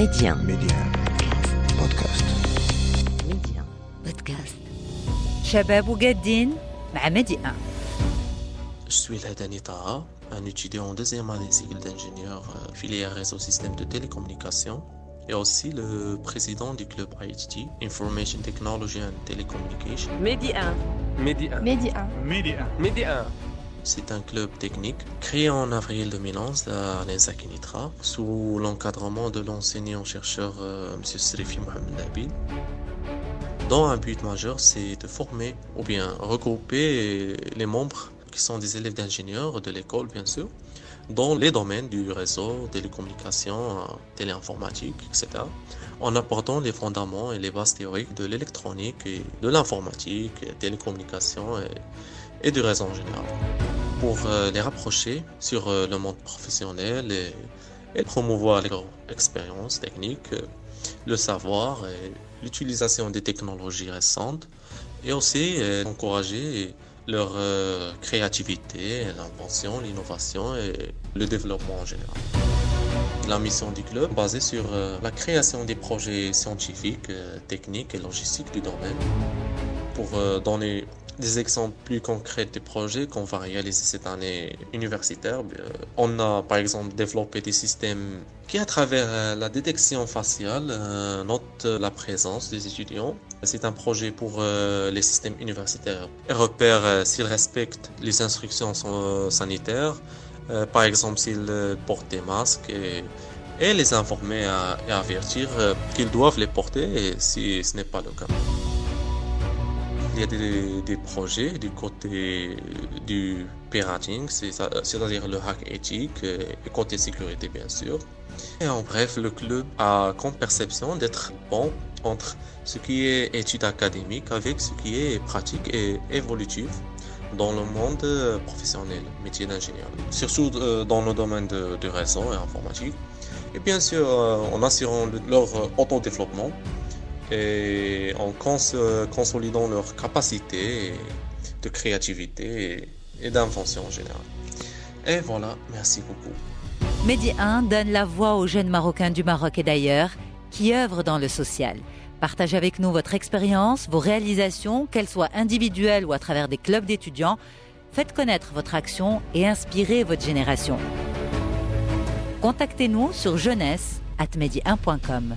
Médien. Médien. Podcast. Médien. Podcast. Shabab Ougaddin, Médien. Je suis Ladani Taha, un étudiant en deuxième année cycle d'ingénieur euh, filière réseau système de télécommunications et aussi le président du club IHT, Information Technology and Telecommunication. Médien. Médien. Médien. Médien. Médien. 1. Midi 1. Midi 1. C'est un club technique créé en avril 2011 à l'ENSA Kenitra sous l'encadrement de l'enseignant-chercheur euh, M. Srifi Mohamed Nabil dont un but majeur c'est de former ou bien regrouper les membres qui sont des élèves d'ingénieurs de l'école bien sûr dans les domaines du réseau, télécommunications, téléinformatique, etc. en apportant les fondements et les bases théoriques de l'électronique et de l'informatique, télécommunications et, et du réseau en général pour euh, les rapprocher sur euh, le monde professionnel et, promouvoir leur expérience technique, euh, le savoir et l'utilisation des technologies récentes et aussi encourager leur créativité, l'invention, l'innovation et le développement en général. La mission du club basée sur la création des projets scientifiques, techniques et logistiques du domaine pour donner des exemples plus concrets des projets qu'on va réaliser cette année universitaire. On a par exemple développé des systèmes qui, à travers euh, la détection faciale, euh, notent la présence des étudiants. C'est un projet pour euh, les systèmes universitaires et repère s'ils respectent les instructions san- sanitaires, par exemple s'ils portent des masques et, les informer et avertir qu'ils doivent les porter si ce n'est pas le cas. Il y a des, projets du côté du pirating, c'est- c'est-à-dire le hack éthique euh, et côté sécurité bien sûr. Et en bref, le club a comme perception d'être bon entre ce qui est études académiques avec ce qui est pratique et évolutif dans le monde euh, professionnel, métier d'ingénieur, surtout euh, dans le domaine de, du réseau et informatique. Et bien sûr, en assurant le- leur autodéveloppement et en euh, consolidant leurs capacités de créativité et, d'invention en général. Et voilà, merci beaucoup. Medi 1 donne la voix aux jeunes Marocains du Maroc et d'ailleurs qui œuvrent dans le social. Partagez avec nous votre expérience, vos réalisations, qu'elles soient individuelles ou à travers des clubs d'étudiants. Faites connaître votre action et inspirez votre génération. Contactez-nous sur jeunesse at medi1.com.